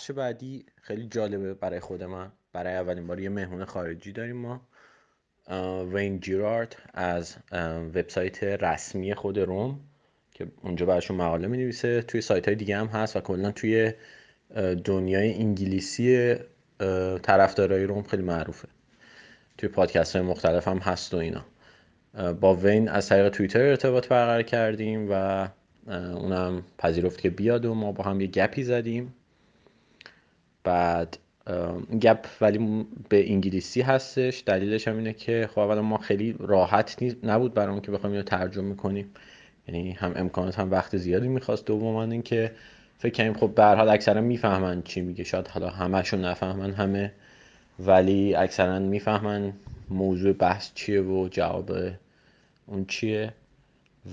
بخش بعدی خیلی جالبه برای خود من برای اولین بار یه مهمون خارجی داریم ما. وین جیرارد از وبسایت رسمی خود روم که اونجا براشون مقاله می نویسه توی سایت های دیگه هم هست و کلا توی دنیای انگلیسی طرفدارای روم خیلی معروفه. توی پادکست های مختلف هم هست و اینا. با وین از طریق توییتر ارتباط برقرار کردیم و اونم پذیرفت که بیاد و ما با هم یه گپی زدیم. بعد گپ ولی به انگلیسی هستش. دلیلش هم اینه که خب اولا ما خیلی راحت نبود برامون که بخوایم اینو ترجمه کنیم یعنی هم امکانات هم وقت زیادی می‌خواست. دوما اینکه فکر کنیم خب به حال اکثرا می‌فهمن چی میگه. شاید حالا همشون نفهمن همه ولی اکثرا می‌فهمن موضوع بحث چیه و جواب اون چیه.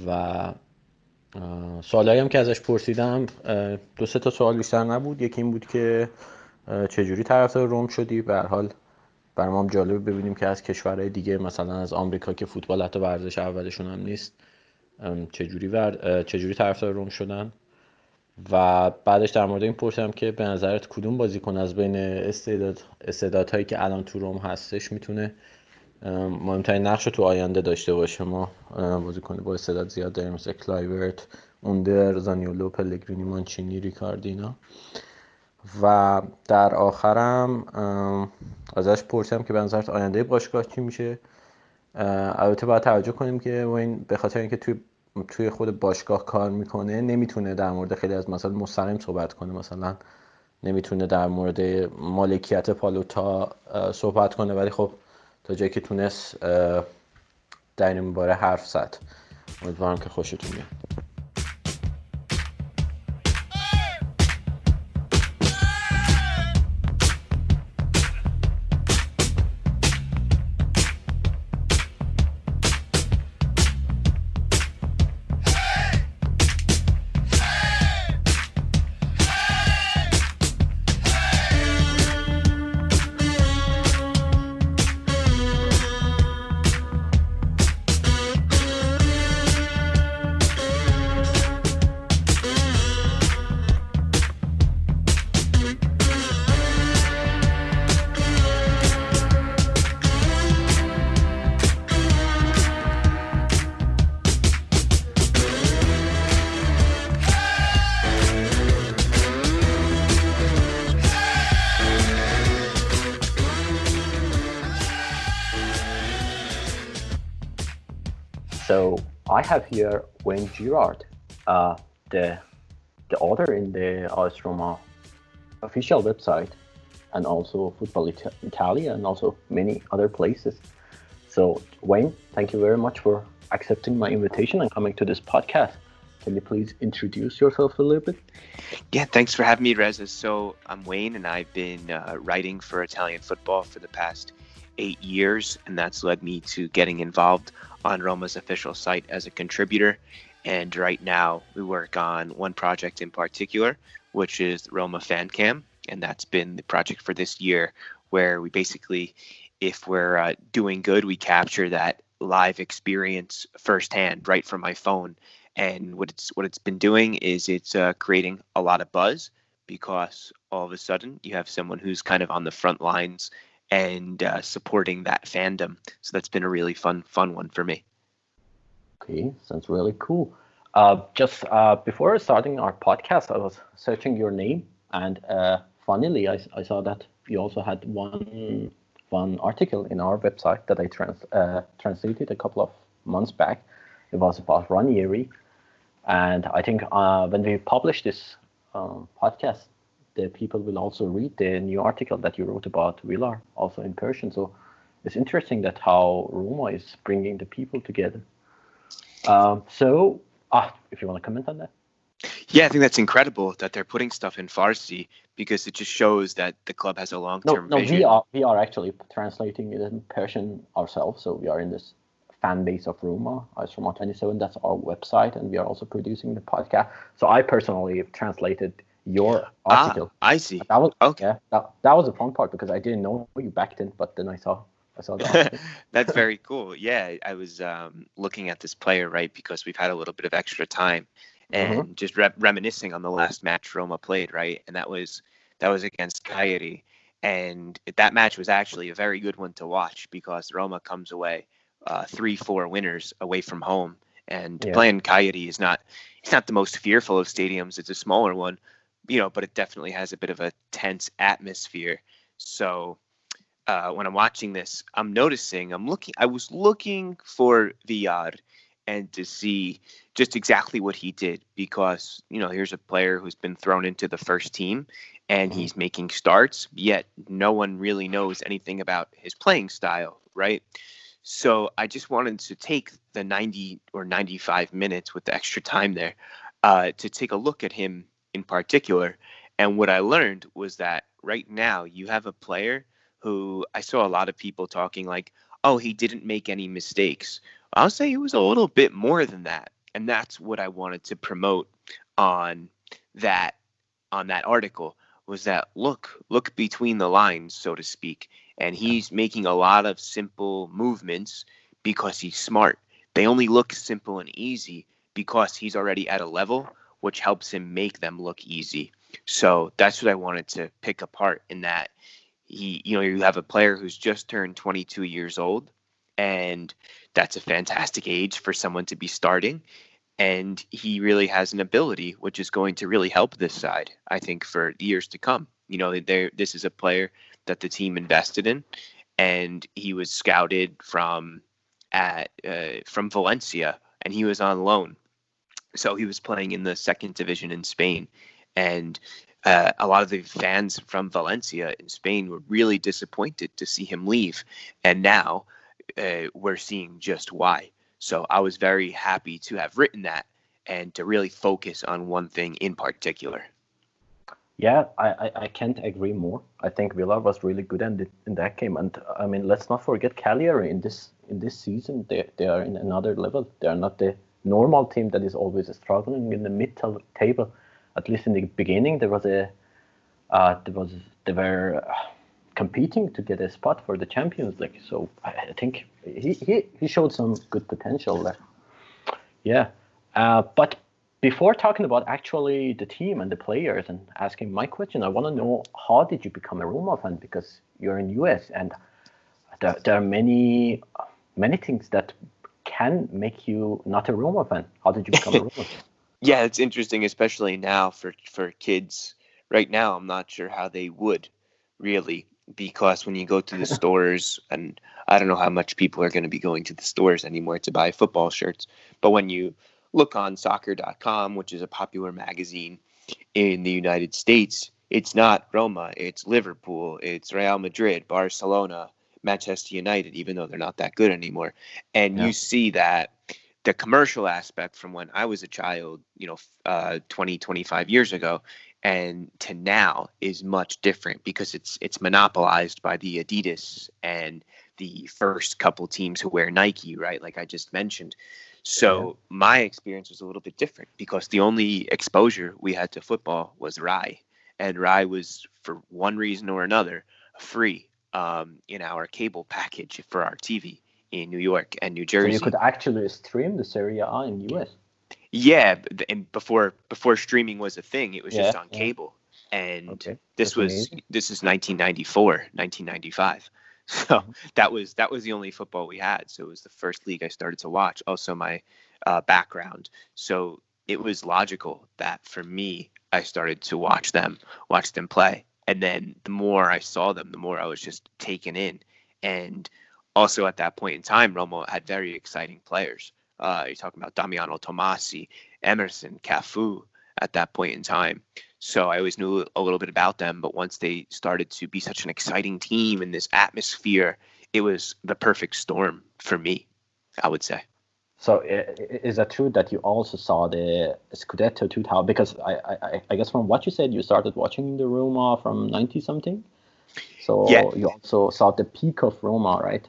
و سوالایی هم که ازش پرسیدم دو سه تا سوال بیشتر نبود. یکی این بود که چجوری طرفدار روم شدی؟ به حال برام هم جالب ببینیم که از کشورهای دیگه مثلا از آمریکا که فوتبال حتی ورزش اولشون هم نیست چجوری ور... چجوری طرفدار روم شدن؟ و بعدش در مورد این پرسیدم که به نظرت کدوم بازیکن از بین استعداد استعدادهایی که الان تو روم هستش می‌تونه مهمترین نقش تو آینده داشته باشه؟ ما بازیکن با استعداد زیاد داریم مثل کلایورت اوندر زانیولو پلگرینی مانچینی ریکاردینا. و در آخرم ازش پرسیدم که به نظرت آینده باشگاه چی میشه؟ البته باید توجه کنیم که این به خاطر اینکه توی توی خود باشگاه کار می‌کنه نمی‌تونه در مورد خیلی از مسائل مستقیم صحبت کنه. مثلا نمی‌تونه در مورد مالکیت پالوتا صحبت کنه. ولی خب تا جایی که تونست در این باره حرف زد. امیدوارم که خوشتون بیاد. I have here Wayne Girard, uh, the the author in the AS Roma official website, and also Football It- Italia, and also many other places. So Wayne, thank you very much for accepting my invitation and coming to this podcast. Can you please introduce yourself a little bit? Yeah, thanks for having me, Reza. So I'm Wayne, and I've been uh, writing for Italian football for the past eight years, and that's led me to getting involved on Roma's official site as a contributor. And right now, we work on one project in particular, which is Roma Fan Cam, and that's been the project for this year, where we basically, if we're uh, doing good, we capture that live experience firsthand, right from my phone. And what it's what it's been doing is it's uh, creating a lot of buzz because all of a sudden you have someone who's kind of on the front lines and uh, supporting that fandom. So that's been a really fun, fun one for me. Okay, sounds really cool. Uh, just uh, before starting our podcast, I was searching your name, and uh, funnily, I, I saw that you also had one one article in our website that I trans uh, translated a couple of months back. It was about Ranieri, and I think uh, when we publish this um, podcast, the people will also read the new article that you wrote about Villar, also in Persian. So it's interesting that how Roma is bringing the people together. Um, so, ah, if you want to comment on that. Yeah, I think that's incredible that they're putting stuff in Farsi because it just shows that the club has a long term no, no, vision. we are we are actually translating it in Persian ourselves, so we are in this fan base of Roma, as Roma 27. That's our website, and we are also producing the podcast. So I personally have translated your article. Ah, I see. That was Okay. yeah, that, that was a fun part because I didn't know you back then, but then I saw I saw article. That's very cool. Yeah, I was um, looking at this player, right, because we've had a little bit of extra time and just re- reminiscing on the last match Roma played, right? And that was that was against Cagliari. And that match was actually a very good one to watch because Roma comes away uh, three, four winners away from home. And Yeah. playing Cagliari is not it's not the most fearful of stadiums. It's a smaller one, you know, but it definitely has a bit of a tense atmosphere. So uh, when I'm watching this, I'm noticing, I'm looking, I was looking for Villar and to see just exactly what he did because, you know, here's a player who's been thrown into the first team and he's making starts, yet no one really knows anything about his playing style, right? So I just wanted to take the 90 or 95 minutes with the extra time there uh, to take a look at him in particular. And what I learned was that right now you have a player who I saw a lot of people talking like, oh, he didn't make any mistakes. I'll say it was a little bit more than that. And that's what I wanted to promote on that on that article was that look look between the lines so to speak and he's making a lot of simple movements because he's smart they only look simple and easy because he's already at a level which helps him make them look easy. So that's what i wanted to pick apart in that he you know you have a player who's just turned 22 years old and that's a fantastic age for someone to be starting. And he really has an ability which is going to really help this side i think for years to come. You know there this is a player that the team invested in and he was scouted from at uh, from valencia and he was on loan so he was playing in the second division in spain and uh, a lot of the fans from valencia in spain were really disappointed to see him leave and now uh, we're seeing just why so I was very happy to have written that and to really focus on one thing in particular. Yeah, I, I, I can't agree more. I think Villar was really good in, in that game, and I mean, let's not forget Cagliari in this in this season. They they are in another level. They are not the normal team that is always struggling in the mid tel- table. At least in the beginning, there was a uh, there was they were uh, competing to get a spot for the Champions League. So I, I think he, he he showed some good potential there. Yeah, uh, but before talking about actually the team and the players and asking my question, I want to know how did you become a Roma fan? Because you're in US and there, there are many many things that can make you not a Roma fan. How did you become a Roma fan? Yeah, it's interesting, especially now for for kids. Right now, I'm not sure how they would really because when you go to the stores and I don't know how much people are going to be going to the stores anymore to buy football shirts, but when you look on soccer.com, which is a popular magazine in the United States, it's not Roma, it's Liverpool, it's Real Madrid, Barcelona, Manchester United, even though they're not that good anymore. And Yeah. you see that the commercial aspect from when I was a child, you know, uh, 20, 25 years ago, and to now is much different because it's it's monopolized by the Adidas and the first couple teams who wear Nike, right? Like I just mentioned. So my experience was a little bit different because the only exposure we had to football was Rai, and Rai was for one reason or another free um, in our cable package for our TV in New York and New Jersey. so you could actually stream the Serie A in US. Yeah, and before before streaming was a thing, it was just on yeah. cable, and Okay, this that's was amazing. this is 1994, 1995. So Mm-hmm. that was that was the only football we had. So it was the first league I started to watch. Also my uh, background, so it was logical that for me I started to watch them, watch them play, and then the more I saw them, the more I was just taken in, and also at that point in time, Roma had very exciting players. Uh, you're talking about Damiano Tommasi, Emerson, Cafu at that point in time. So I always knew a little bit about them, but once they started to be such an exciting team in this atmosphere, it was the perfect storm for me, I would say. So is that true that you also saw the Scudetto 2000? Because I, I, I guess from what you said, you started watching the Roma from 90 something. So yeah. you also saw the peak of Roma, right?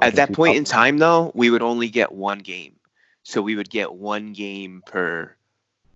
At that point in time, though, we would only get one game. So we would get one game per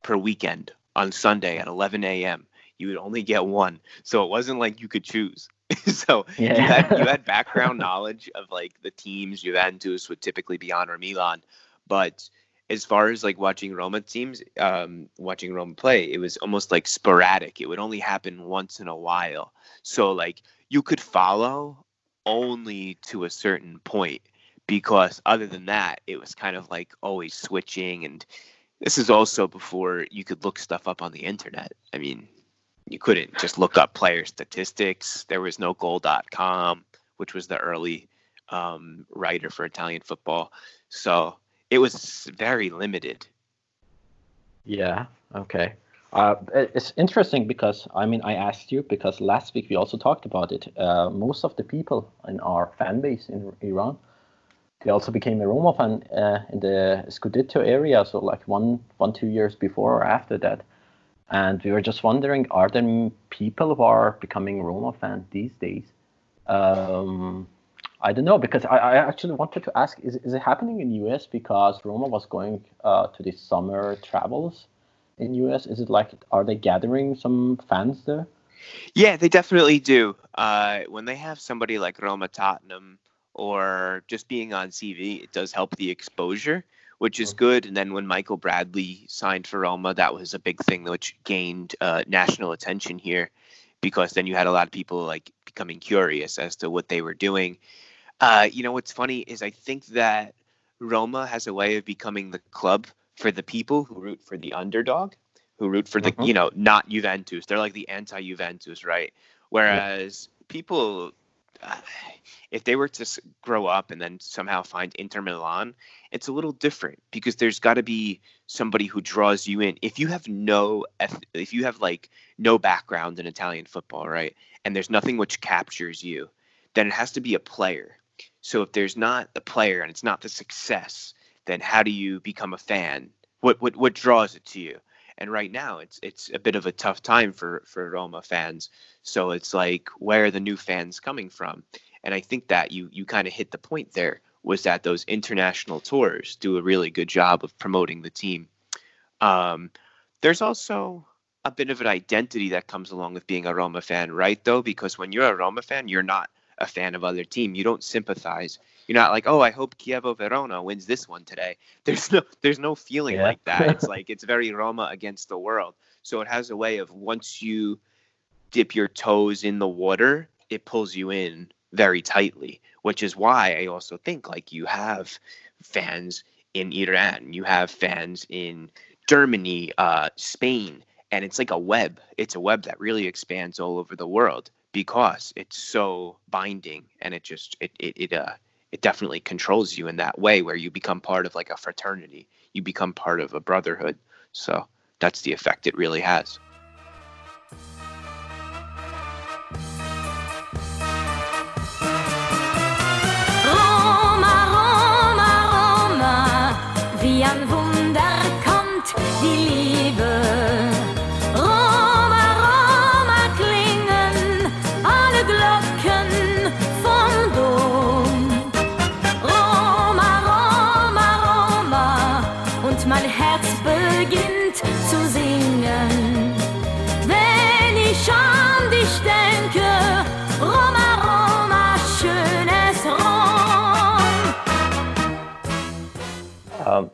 per weekend on Sunday at 11 a.m. You would only get one, so it wasn't like you could choose. so yeah. you had you had background knowledge of like the teams Juventus would typically be on or Milan, but as far as like watching Roma teams, um, watching Roma play, it was almost like sporadic. It would only happen once in a while. So like you could follow only to a certain point because other than that, it was kind of like always switching. And this is also before you could look stuff up on the internet. I mean, you couldn't just look up player statistics. There was no goal.com, which was the early um, writer for Italian football. So it was very limited. Yeah. Okay. Uh, it's interesting because I mean I asked you because last week we also talked about it. Uh, most of the people in our fan base in Iran, they also became a Roma fan uh, in the Scudetto area, so like one one two years before or after that. And we were just wondering, are there people who are becoming Roma fans these days? Um, I don't know because I, I actually wanted to ask: is, is it happening in US because Roma was going uh, to the summer travels in US? Is it like are they gathering some fans there? Yeah, they definitely do. Uh, when they have somebody like Roma Tottenham or just being on TV, it does help the exposure, which is good. And then when Michael Bradley signed for Roma, that was a big thing which gained uh, national attention here because then you had a lot of people like becoming curious as to what they were doing. Uh, you know, what's funny is I think that Roma has a way of becoming the club for the people who root for the underdog, who root for the, mm-hmm. you know, not Juventus. They're like the anti Juventus, right? Whereas yeah. people, uh, if they were to grow up and then somehow find Inter Milan, it's a little different because there's got to be somebody who draws you in. If you have no, if you have like no background in Italian football, right, and there's nothing which captures you, then it has to be a player so if there's not the player and it's not the success, then how do you become a fan? What what what draws it to you? And right now it's it's a bit of a tough time for for Roma fans. So it's like where are the new fans coming from? And I think that you you kind of hit the point there was that those international tours do a really good job of promoting the team. Um, there's also a bit of an identity that comes along with being a Roma fan, right? Though, because when you're a Roma fan, you're not a fan of other team. You don't sympathize. You're not like, oh, I hope Chievo Verona wins this one today. There's no there's no feeling yeah. like that. It's like it's very Roma against the world. So it has a way of once you dip your toes in the water, it pulls you in very tightly, which is why I also think like you have fans in Iran, you have fans in Germany, uh, Spain, and it's like a web. It's a web that really expands all over the world because it's so binding and it just it it it uh it definitely controls you in that way where you become part of like a fraternity. You become part of a brotherhood. So that's the effect it really has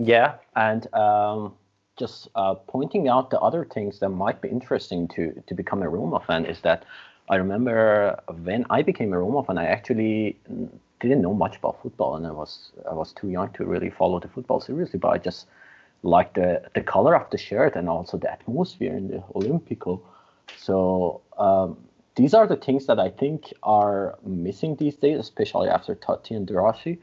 yeah, and um, just uh, pointing out the other things that might be interesting to to become a Roma fan is that I remember when I became a Roma fan, I actually didn't know much about football, and I was I was too young to really follow the football seriously. But I just liked the the color of the shirt and also the atmosphere in the Olimpico. So um, these are the things that I think are missing these days, especially after Totti and De.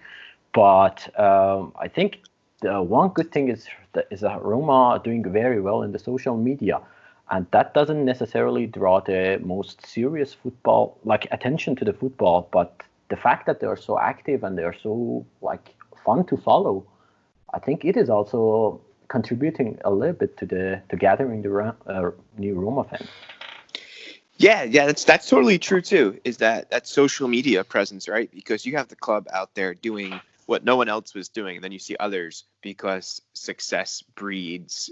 But um, I think the one good thing is that, is that Roma are doing very well in the social media, and that doesn't necessarily draw the most serious football like attention to the football, but the fact that they are so active and they are so like fun to follow, I think it is also contributing a little bit to the to gathering the uh, new Roma fans. Yeah, yeah, that's that's totally true too. Is that that social media presence, right? Because you have the club out there doing what no one else was doing, and then you see others because success breeds.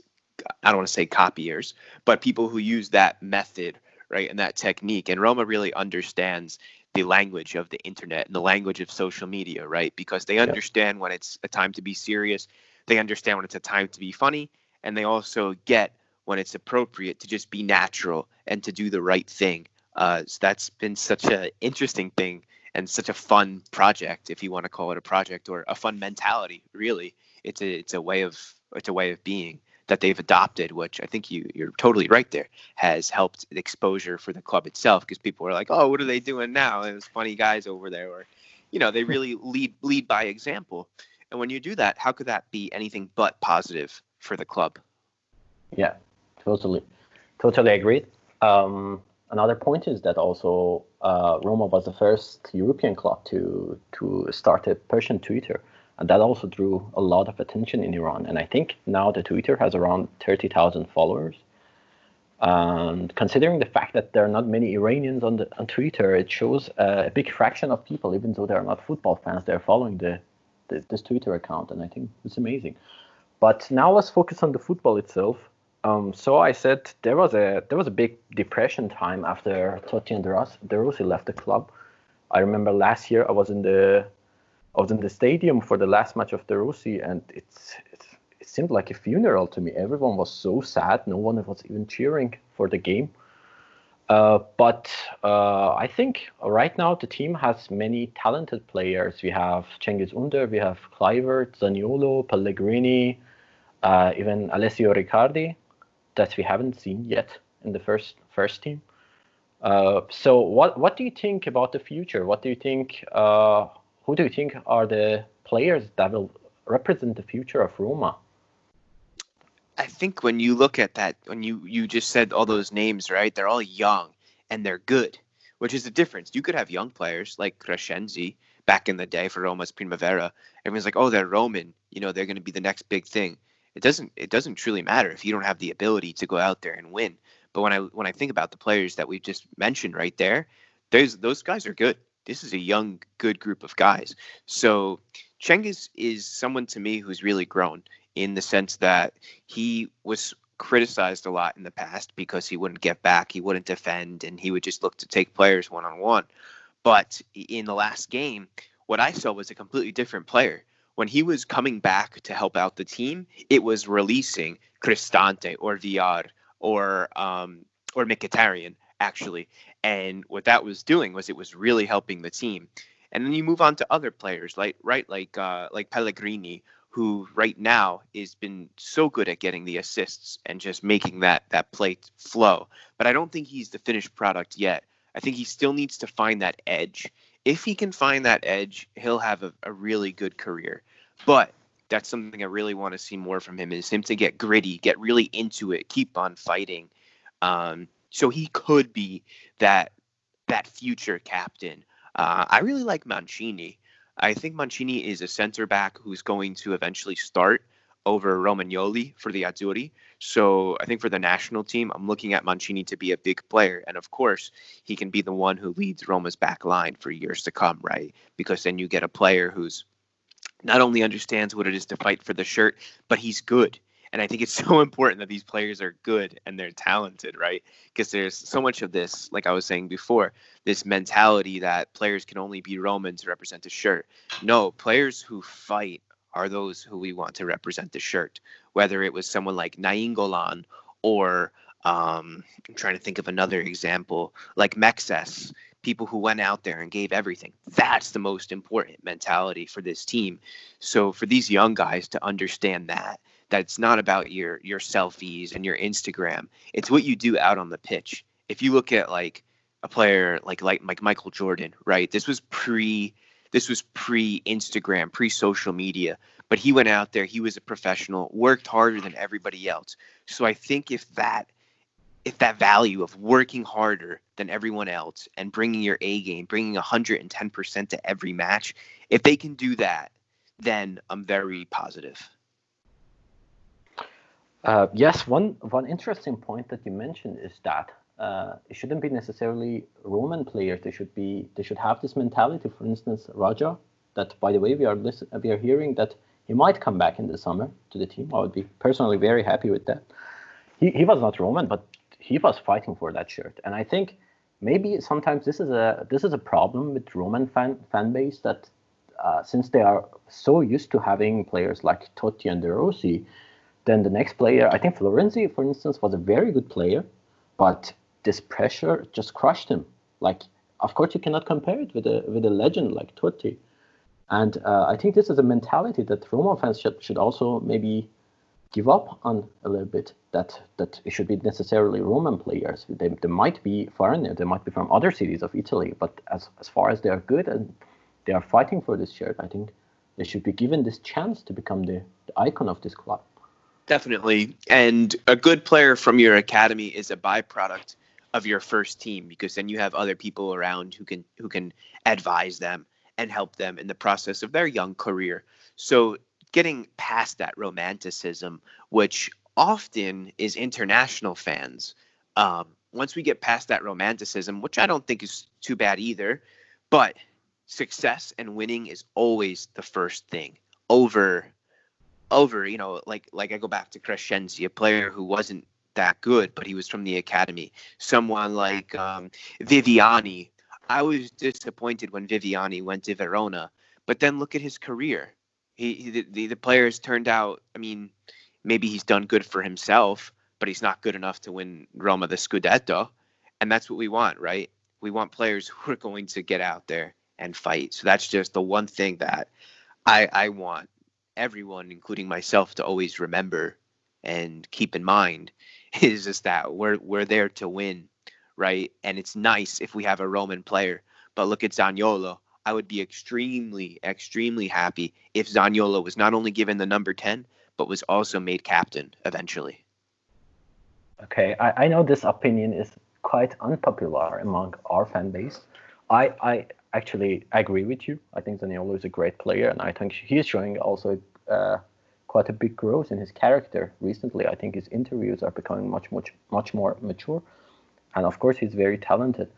I don't want to say copiers, but people who use that method, right, and that technique. And Roma really understands the language of the internet and the language of social media, right? Because they understand yeah. when it's a time to be serious, they understand when it's a time to be funny, and they also get when it's appropriate to just be natural and to do the right thing. Uh, so that's been such an interesting thing and such a fun project, if you want to call it a project or a fun mentality. Really, it's a it's a way of it's a way of being that they've adopted, which I think you you're totally right there, has helped exposure for the club itself because people are like, oh, what are they doing now? And those funny guys over there, or you know, they really lead lead by example. And when you do that, how could that be anything but positive for the club? Yeah, totally, totally agreed. Um, another point is that also uh, Roma was the first European club to to start a Persian Twitter and that also drew a lot of attention in Iran. And I think now the Twitter has around 30,000 followers. And considering the fact that there are not many Iranians on the on Twitter, it shows a big fraction of people, even though they're not football fans, they're following the, the this Twitter account, and I think it's amazing. But now let's focus on the football itself. Um, so I said there was a there was a big depression time after Totti and De Rossi left the club. I remember last year I was in the I was in the stadium for the last match of De Rossi, and it's, it's it seemed like a funeral to me. Everyone was so sad. No one was even cheering for the game. Uh, but uh, I think right now the team has many talented players. We have Cengiz Under, we have Kluivert, Zaniolo, Pellegrini, uh, even Alessio Riccardi that we haven't seen yet in the first first team. Uh, so what what do you think about the future? What do you think? Uh, who do you think are the players that will represent the future of Roma? I think when you look at that, when you you just said all those names, right? They're all young and they're good, which is the difference. You could have young players like Crescenzi back in the day for Roma's Primavera. Everyone's like, oh, they're Roman. You know, they're going to be the next big thing. It doesn't it doesn't truly matter if you don't have the ability to go out there and win. But when I when I think about the players that we've just mentioned right there, those those guys are good this is a young, good group of guys. So Cengiz is someone to me who's really grown in the sense that he was criticized a lot in the past because he wouldn't get back, he wouldn't defend, and he would just look to take players one on one. But in the last game, what I saw was a completely different player. When he was coming back to help out the team, it was releasing Cristante or Villar or um, or Mkhitaryan actually. And what that was doing was it was really helping the team. And then you move on to other players, like right, like uh, like Pellegrini, who right now has been so good at getting the assists and just making that that play flow. But I don't think he's the finished product yet. I think he still needs to find that edge. If he can find that edge, he'll have a, a really good career. But that's something I really want to see more from him is him to get gritty, get really into it, keep on fighting. Um, so he could be that that future captain. Uh, I really like Mancini. I think Mancini is a center back who's going to eventually start over Romagnoli for the Azzurri. So I think for the national team, I'm looking at Mancini to be a big player. And of course, he can be the one who leads Roma's back line for years to come, right? Because then you get a player who's not only understands what it is to fight for the shirt, but he's good. And I think it's so important that these players are good and they're talented, right? Because there's so much of this, like I was saying before, this mentality that players can only be Roman to represent the shirt. No, players who fight are those who we want to represent the shirt. Whether it was someone like Nainggolan or um, I'm trying to think of another example, like Mexes, people who went out there and gave everything. That's the most important mentality for this team. So for these young guys to understand that that's not about your your selfies and your Instagram. It's what you do out on the pitch. If you look at like a player like like like Michael Jordan, right? This was pre this was pre Instagram, pre social media, but he went out there, he was a professional, worked harder than everybody else. So I think if that if that value of working harder than everyone else and bringing your A game, bringing 110% to every match, if they can do that, then I'm very positive. Uh, yes, one one interesting point that you mentioned is that uh, it shouldn't be necessarily Roman players. They should be they should have this mentality. For instance, Radja, That by the way, we are listen, we are hearing that he might come back in the summer to the team. I would be personally very happy with that. He he was not Roman, but he was fighting for that shirt, and I think maybe sometimes this is a this is a problem with Roman fan fan base that uh, since they are so used to having players like Totti and De Rossi, then the next player, I think Florenzi, for instance, was a very good player, but this pressure just crushed him. Like, of course, you cannot compare it with a with a legend like Totti. And uh, I think this is a mentality that Roma fans should, should also maybe give up on a little bit. That that it should be necessarily Roman players. They, they might be foreigner, they might be from other cities of Italy, but as as far as they are good and they are fighting for this shirt, I think they should be given this chance to become the, the icon of this club. Definitely. And a good player from your academy is a byproduct of your first team because then you have other people around who can who can advise them and help them in the process of their young career. So getting past that romanticism, which often is international fans, um, once we get past that romanticism, which I don't think is too bad either, but success and winning is always the first thing over over you know like like i go back to crescenzi a player who wasn't that good but he was from the academy. Someone like um, viviani. I was disappointed when viviani went to verona but then look at his career he, he the, the players turned out i mean maybe he's done good for himself but he's not good enough to win roma the scudetto and that's what we want right we want players who are going to get out there and fight. So that's just the one thing that I I want everyone, including myself, to always remember and keep in mind is just that we're we're there to win, right? And it's nice if we have a Roman player. But look at Zaniolo. I would be extremely, extremely happy if Zaniolo was not only given the number 10, but was also made captain eventually. Okay, I, I know this opinion is quite unpopular among our fan base. I, I actually agree with you. I think Zaniolo is a great player, and I think he is showing also uh, quite a big growth in his character recently. I think his interviews are becoming much, much, much more mature, and of course he's very talented.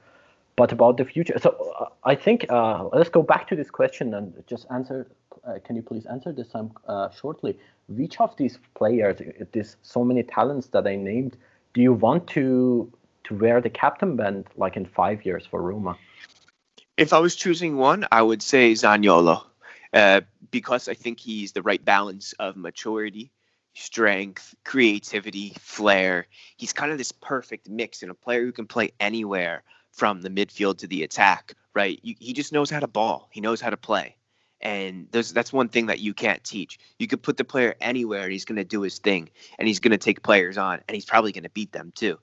But about the future, so uh, I think uh, let's go back to this question and just answer. Uh, can you please answer this time uh, shortly? Which of these players, these so many talents that I named, do you want to to wear the captain band like in five years for Roma? If I was choosing one, I would say Zaniolo, uh, because I think he's the right balance of maturity, strength, creativity, flair. He's kind of this perfect mix and a player who can play anywhere from the midfield to the attack, right? You, he just knows how to ball. He knows how to play. And that's one thing that you can't teach. You could put the player anywhere and he's going to do his thing and he's going to take players on and he's probably going to beat them too.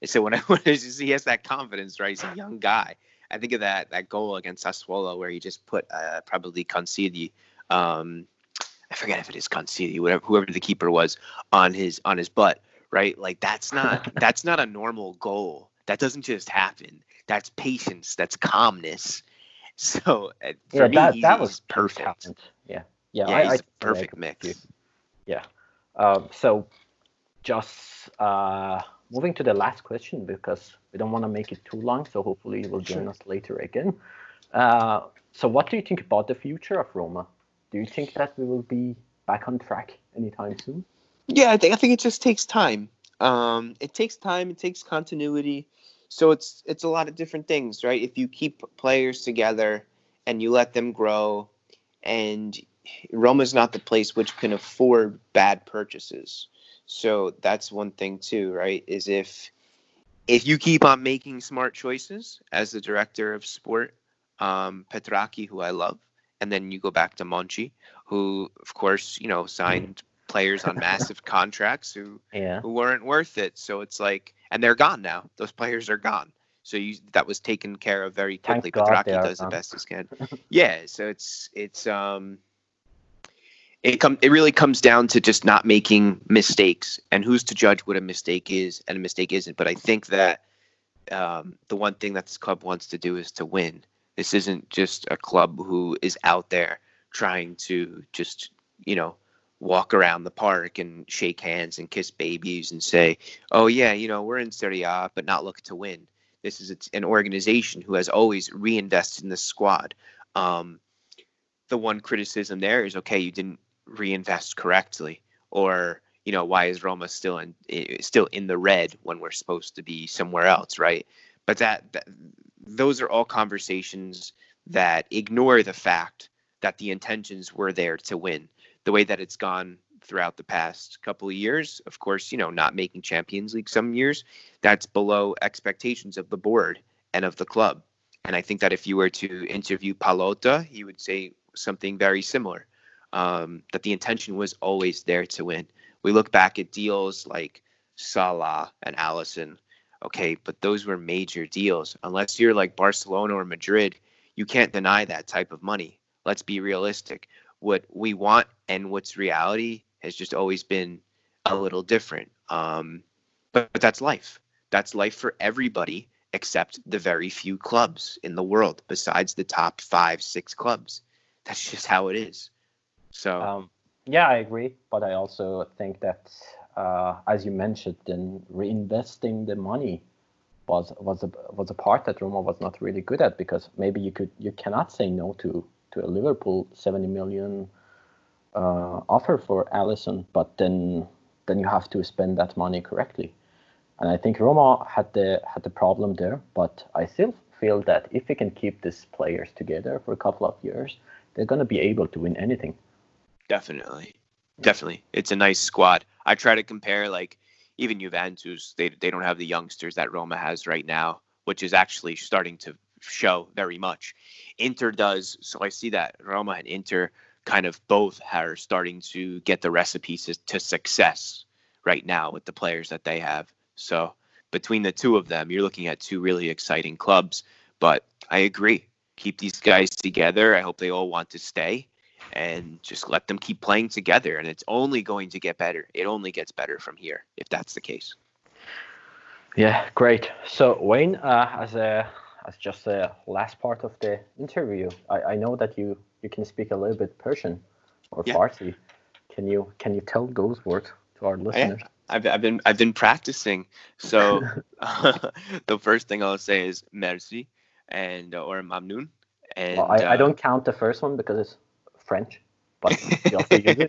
And so when I, when I see he has that confidence, right? He's a young guy I think of that that goal against Sassuolo where he just put uh, probably Consigli, um, I forget if it is Consigli, whatever whoever the keeper was on his on his butt, right? Like that's not that's not a normal goal. That doesn't just happen. That's patience. That's calmness. So uh, for yeah, me, that, that was perfect. Yeah, yeah, yeah I, he's I, a perfect mix. Yeah. Um, so just uh, moving to the last question because we don't want to make it too long. So hopefully you will join sure. us later again. Uh, so what do you think about the future of Roma? Do you think that we will be back on track anytime soon? Yeah, I think I think it just takes time. Um, it takes time. It takes continuity. So it's it's a lot of different things, right? If you keep players together and you let them grow, and Roma's not the place which can afford bad purchases. So that's one thing too, right? Is if if you keep on making smart choices as the director of sport, um, Petrachi, who I love, and then you go back to Monchi, who of course you know signed players on massive contracts who yeah. who weren't worth it. So it's like, and they're gone now. Those players are gone. So you that was taken care of very quickly. Thank Petrachi does gone. the best he can. yeah. So it's it's um it come it really comes down to just not making mistakes and who's to judge what a mistake is and a mistake isn't but i think that um, the one thing that this club wants to do is to win this isn't just a club who is out there trying to just you know walk around the park and shake hands and kiss babies and say, "Oh yeah, you know, we're in Serie A, but not looking to win." This is an organization who has always reinvested in the squad. Um, the one criticism there is, okay, you didn't reinvest correctly, or you know, why is Roma still in still in the red when we're supposed to be somewhere else, right? But that, that those are all conversations that ignore the fact that the intentions were there to win the way that it's gone throughout the past couple of years. Of course, you know, not making Champions League some years, that's below expectations of the board and of the club. And I think that if you were to interview Pallotta, he would say something very similar. Um, that the intention was always there to win. We look back at deals like Salah and Alisson. Okay, but those were major deals. Unless you're like Barcelona or Madrid, you can't deny that type of money. Let's be realistic what we want and what's reality has just always been a little different. Um, but, but that's life. That's life for everybody except the very few clubs in the world besides the top five, six clubs. That's just how it is. So, um, yeah, I agree. But I also think that, uh, as you mentioned, then reinvesting the money was was a was a part that Roma was not really good at because maybe you could you cannot say no to to a Liverpool 70 million uh, offer for Alisson, but then then you have to spend that money correctly. And I think Roma had the had the problem there, but I still feel that if we can keep these players together for a couple of years, they're going to be able to win anything. Definitely, definitely, it's a nice squad. I try to compare like even Juventus, they they don't have the youngsters that Roma has right now, which is actually starting to show very much. Inter does. So I see that Roma and Inter kind of both are starting to get the recipes to, to success right now with the players that they have. So between the two of them, you're looking at two really exciting clubs. But I agree. Keep these guys together. I hope they all want to stay and just let them keep playing together. And it's only going to get better. It only gets better from here if that's the case. Yeah, great. So Wayne, uh, as a as just the last part of the interview, I, I know that you, you can speak a little bit Persian or yeah. Farsi. Can you can you tell those words to our listeners? I've, I've been I've been practicing. So uh, the first thing I'll say is merci and uh, or mamnoon. And well, I, uh, I don't count the first one because it's French. But I'll say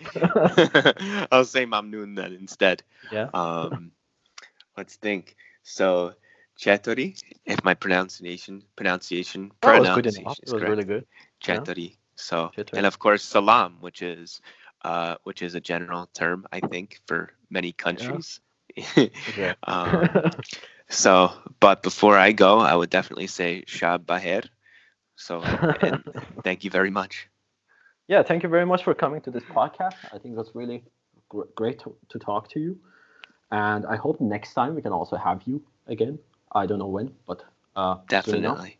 I'll say mamnoon then instead. Yeah. Um, let's think. So Chetori, if my pronunciation pronunciation oh, pronunciation was, was really good. Chetori. Yeah. So and of course salam, which is uh, which is a general term I think for many countries. Yeah. um, so, but before I go, I would definitely say Shab Baher. So, thank you very much. Yeah, thank you very much for coming to this podcast. I think that's really gr- great to, to talk to you. And I hope next time we can also have you again I don't know when, but uh, definitely.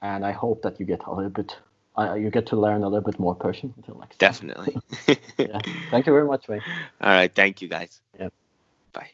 And I hope that you get a little bit, uh, you get to learn a little bit more Persian until next. Definitely. yeah. Thank you very much, Wayne. All right. Thank you, guys. Yeah. Bye.